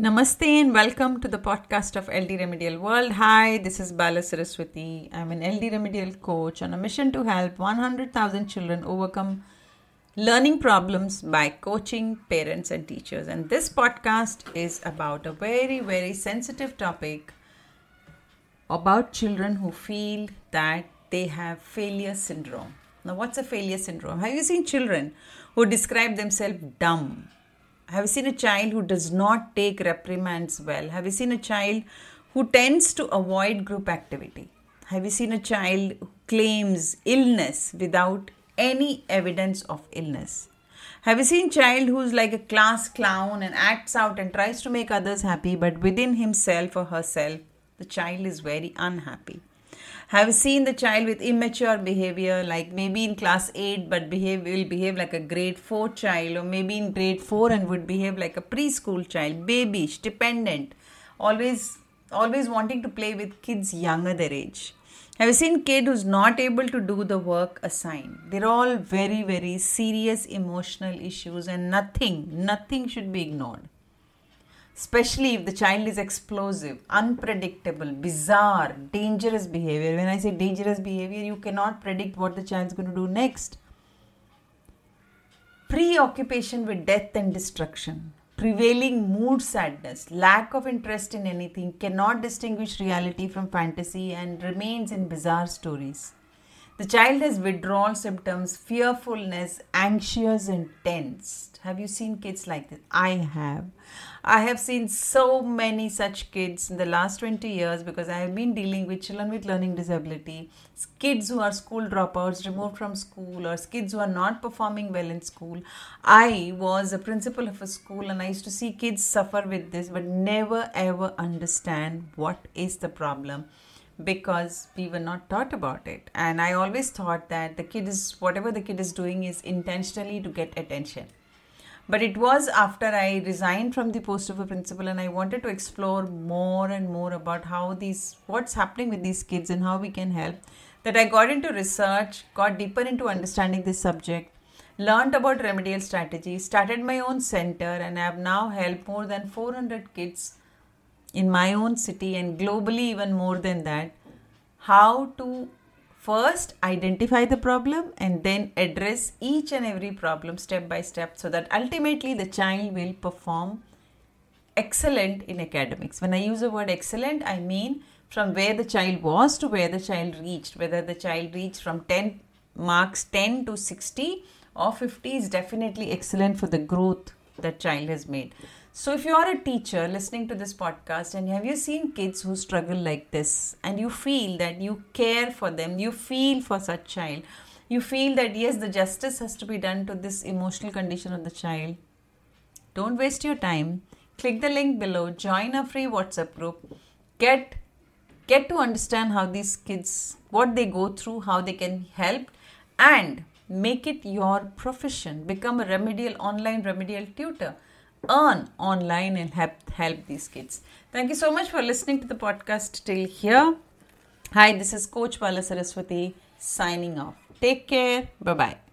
Namaste and welcome to the podcast of LD Remedial World. Hi, this is Balasaraswathy. I'm an LD Remedial coach on a mission to help 100,000 children overcome learning problems by coaching parents and teachers. And this podcast is about a very, very sensitive topic about children who feel that they have failure syndrome. Now, what's a failure syndrome? Have you seen children who describe themselves dumb? Have you seen a child who does not take reprimands well? Have you seen a child who tends to avoid group activity? Have you seen a child who claims illness without any evidence of illness? Have you seen a child who's like a class clown and acts out and tries to make others happy but within himself or herself the child is very unhappy? Have seen the child with immature behavior like maybe in class 8 but behave will behave like a grade 4 child or maybe in grade 4 and would behave like a preschool child babyish dependent always always wanting to play with kids younger their age. Have you seen kid who's not able to do the work assigned? They're all very very serious emotional issues and nothing nothing should be ignored especially if the child is explosive, unpredictable, bizarre, dangerous behavior. When I say dangerous behavior, you cannot predict what the child is going to do next. Preoccupation with death and destruction, prevailing mood sadness, lack of interest in anything, cannot distinguish reality from fantasy, and remains in bizarre stories. The child has withdrawal symptoms, fearfulness, anxious, and tensed. Have you seen kids like this? I have. I have seen so many such kids in the last 20 years because I have been dealing with children with learning disability, kids who are school dropouts, removed from school, or kids who are not performing well in school. I was a principal of a school and I used to see kids suffer with this but never ever understand what is the problem because we were not taught about it. And I always thought that the kid is, whatever the kid is doing, is intentionally to get attention. But it was after I resigned from the post of a principal and I wanted to explore more and more about how these, what's happening with these kids and how we can help, that I got into research, got deeper into understanding this subject, learned about remedial strategies, started my own center, and I have now helped more than 400 kids in my own city and globally even more than that how to first identify the problem and then address each and every problem step by step so that ultimately the child will perform excellent in academics. When i use the word excellent i mean from where the child was to where the child reached. Whether the child reached from 10 marks 10 to 60 or 50 is definitely excellent for the growth that child has made so, if you are a teacher listening to this podcast and have you seen kids who struggle like this and you feel that you care for them, you feel for such child, you feel that yes, the justice has to be done to this emotional condition of the child, don't waste your time. Click the link below, join a free WhatsApp group, get get to understand how these kids what they go through, how they can help and make it your profession. Become a remedial online remedial tutor earn online and help help these kids. Thank you so much for listening to the podcast till here. Hi, this is Coach Balasaraswathy signing off. Take care. Bye bye.